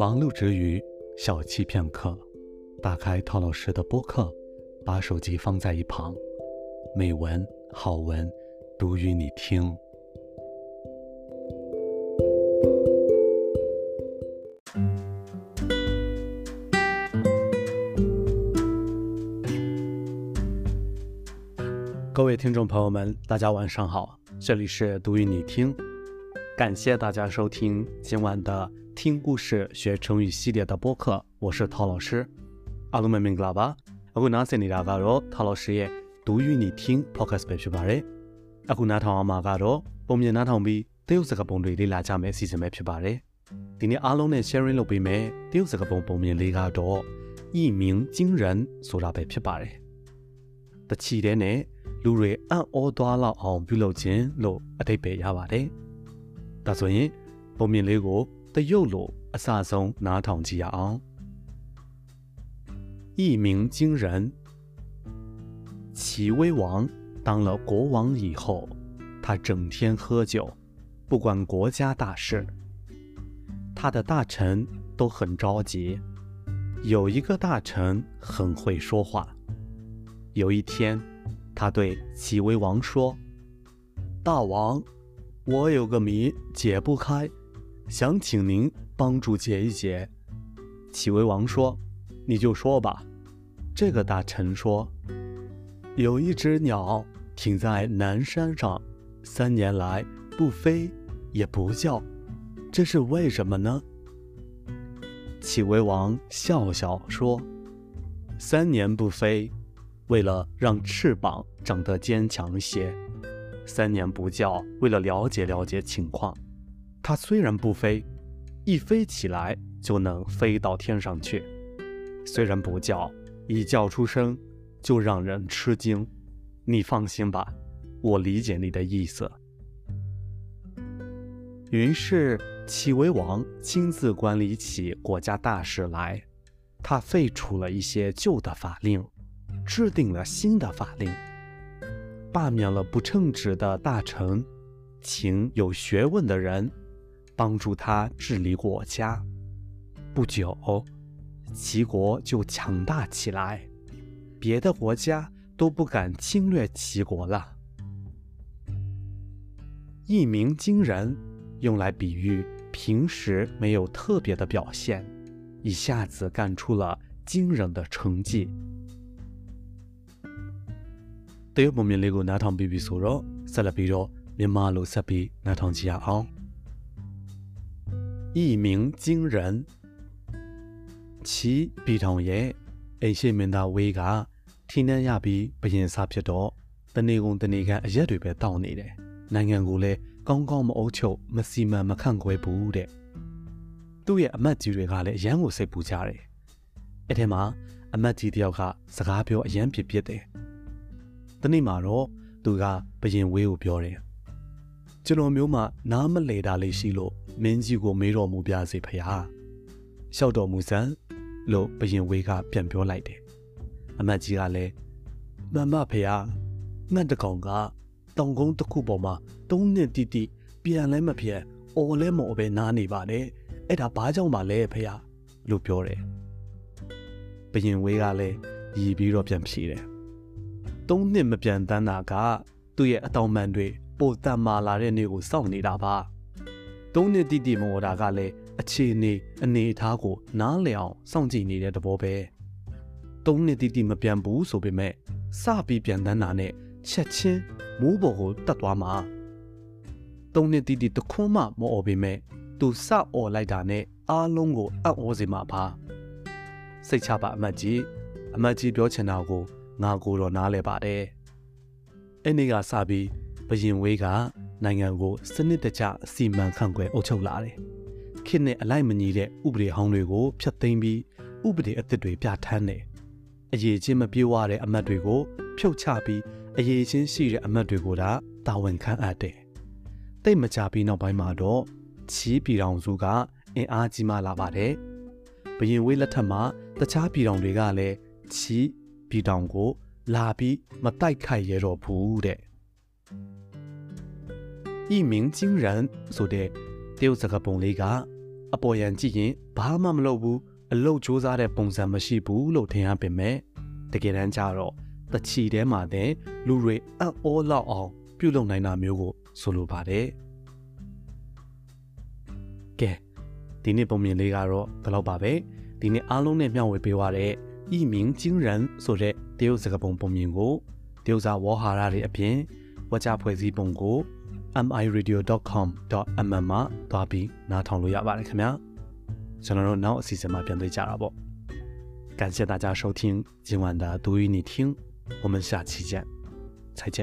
忙碌之余，小憩片刻，打开陶老师的播客，把手机放在一旁，美文好文读与你听。各位听众朋友们，大家晚上好，这里是读与你听，感谢大家收听今晚的听故事学成语系列的播客，我是陶老师。阿鲁们明白吧？阿古纳塞尼拉嘎罗，陶老师也读与你听 podcast 被批巴嘞。阿古纳唐阿玛嘎罗，后面那唐比都有这个崩对里拉加梅西怎么批巴嘞？今天阿龙呢 sharing 路比梅都有这个崩后面里嘎多一鸣惊人，所拉被批巴嘞。的起点呢？လူတွေအံ့ဩသွားလောက်အောင်ပြုလုပ်ခြင်းလို့အထိပ္ပယ်ရပါတယ်။ ဒါဆိုရင်ပုံမြင်လေးကိုတရုပ်လိုအစဆုံးနားထောင်ကြည့်ရအောင်။一鸣惊人，齐威王当了国王以后，他整天喝酒，不管国家大事。他的大臣都很着急。有一个大臣很会说话。有一天。他对齐威王说：“大王， 我有个谜解不开，想请您帮助解一解。”齐威王说：“你就说吧。”这个大臣说：“有一只鸟停在南山上，三年来不飞也不叫，这是为什么呢？”齐威王笑笑说：“三年不飞。”为了让翅膀长得坚强些，三年不叫，为了了解了解情况。它虽然不飞，一飞起来就能飞到天上去；虽然不叫，一叫出声就让人吃惊。你放心吧，我理解你的意思。于是，齐威王亲自管理起国家大事来，他废除了一些旧的法令。制定了新的法令，罢免了不称职的大臣，请有学问的人帮助他治理国家。不久，齐国就强大起来，别的国家都不敢侵略齐国了。一鸣惊人，用来比喻平时没有特别的表现，一下子干出了惊人的成绩。 တရုတ်ပုံမြင်လေးကိုနားထောင်ပြီးပြီဆိုတော့ဆက်လက်ပြီးတော့မြန်မာလိုဆက်ပြီးနားထောင်ကြည့်ရအောင်一鸣惊人ချီပြည်ထောင်ရဲ့အိမ်ရှိမင်းသားဝေးကထင်းနှန်းရပြီးဘရင်စားဖြစ်တော့တနေကုန်တနေကန်အရက်တွေပဲတောင်းနေတယ်နိုင်ငံကိုလည်းကောင်းကောင်းမအုပ်ချုပ်မစီမံမခန့်ခွဲဘူးတဲ့သူ့ရဲ့အမတ်ကြီးတွေကလည်းအရန်ကိုစိတ်ပူကြတယ်အဲ့ထဲမှာအမတ်ကြီးတယောက်ကစကားပြောအရန်ဖြစ်ဖြစ်တယ် တနေ့မှာတော့သူကဘယင်ဝေးကိုပြောတယ်ကျွန်တော်မျိုးမှနားမလဲတာလေးရှိလို့မင်းကြီးကိုမေးတော်မူပြစေဖရာလျှောက်တော်မူစမ်းလို့ဘယင်ဝေးကပြန်ပြောလိုက်တယ်အမတ်ကြီးကလည်းမမဖရာငတ်တကောင်ကတောင်ကုန်းတစ်ခုပေါ်မှာသုံးနှစ်တိတိပြန်လဲမဖြစ်အော်လဲမော်ပဲနားနေပါနဲ့အဲ့ဒါဘာကြောင့်ပါလဲဖရာလို့ပြောတယ်ဘယင်ဝေးကလည်းရည်ပြီးတော့ပြန်ဖြေတယ် သုံးနှစ်မပြန်တန်းတာကသူ့ရဲ့အတောင်ပံတွေပိုတန်မာလာတဲ့နေ့ကိုစောင့်နေတာပါသုံးနှစ်တိတိမော်တာကလည်းအခြေအနေအနေအထားကိုနားလည်အောင်စောင့်ကြည့်နေတဲ့သဘောပဲသုံးနှစ်တိတိမပြန်ဘူးဆိုပေမဲ့စပြီးပြန်တန်းတာနဲ့ချက်ချင်းမိုးပေါ်ကိုတက်သွားမှာသုံးနှစ်တိတိတခွန်းမှမအော်ပေမဲ့သူစအော်လိုက်တာနဲ့အားလုံးကိုအံ့ဩစေမှာပါစိတ်ချပါအမတ်ကြီးအမတ်ကြီးပြောချင်တာကို ငါကိုတော့နားလဲပါတယ်။အဲ့ဒီကစပြီးဘရင်ဝေးကနိုင်ငံကိုစနစ်တကျအစီမံခန့်ခွဲအုပ်ချုပ်လာတယ်။ခေတ်နဲ့အလိုက်မညီတဲ့ဥပဒေဟောင်းတွေကိုဖျက်သိမ်းပြီးဥပဒေအသစ်တွေပြဋ္ဌာန်းတယ်။အရေးချင်းမပြေဝတဲ့အမတ်တွေကိုဖြုတ်ချပြီးအရေးချင်းရှိတဲ့အမတ်တွေကိုဒါတာဝန်ခံအပ်တယ်။တိတ်မကြပြီးနောက်ပိုင်းမှာတော့ချီးပြည်တော်စုကအင်အားကြီးမားလာပါတယ်။ဘရင်ဝေးလက်ထက်မှာတခြားပြည်တော်တွေကလည်းချီး ပြည်ထောင်ကို လာပြီးမတိုက်ခိုက်ရတော့ဘူးတဲ့။ဤမင်းကျင်းရန်ဆိုတဲ့တရုတ်စကားပုံလေးကအပေါ်ယံကြည့်ရင်ဘာမှမလုပ်ဘူးအလုတ်စ조사တဲ့ပုံစံမရှိဘူးလို့ထင်ရပေမဲ့တကယ်တမ်းကျတော့တချီထဲမှာတဲ့လူတွေအံ့ဩလောက်အောင်ပြုလုပ်နိုင်တာမျိုးကိုဆိုလိုပါတယ်။ကဲဒီနေ့ပုံမြင်လေးကတော့ဒီလောက်ပါပဲ။ဒီနေ့အားလုံးနဲ့မျှဝေပေးပါရတဲ့ ဤမင်းကျင်းရန်ဆိုတဲ့တရုတ်စကားပုံပုံမြင်ကိုတရုတ်စာဝေါ်ဟာရတွေအပြင်ဝကြဖွဲ့စည်းပုံကို miradio.com.mm မှာတွားပြီးနားထောင်လို့ရပါတယ်ခင်ဗျာကျွန်တော်တို့နောက်အစီအစဉ်မှာပြန်တွေ့ကြတာပေါ့感谢大家收听今晚的读与你听我们下期见再见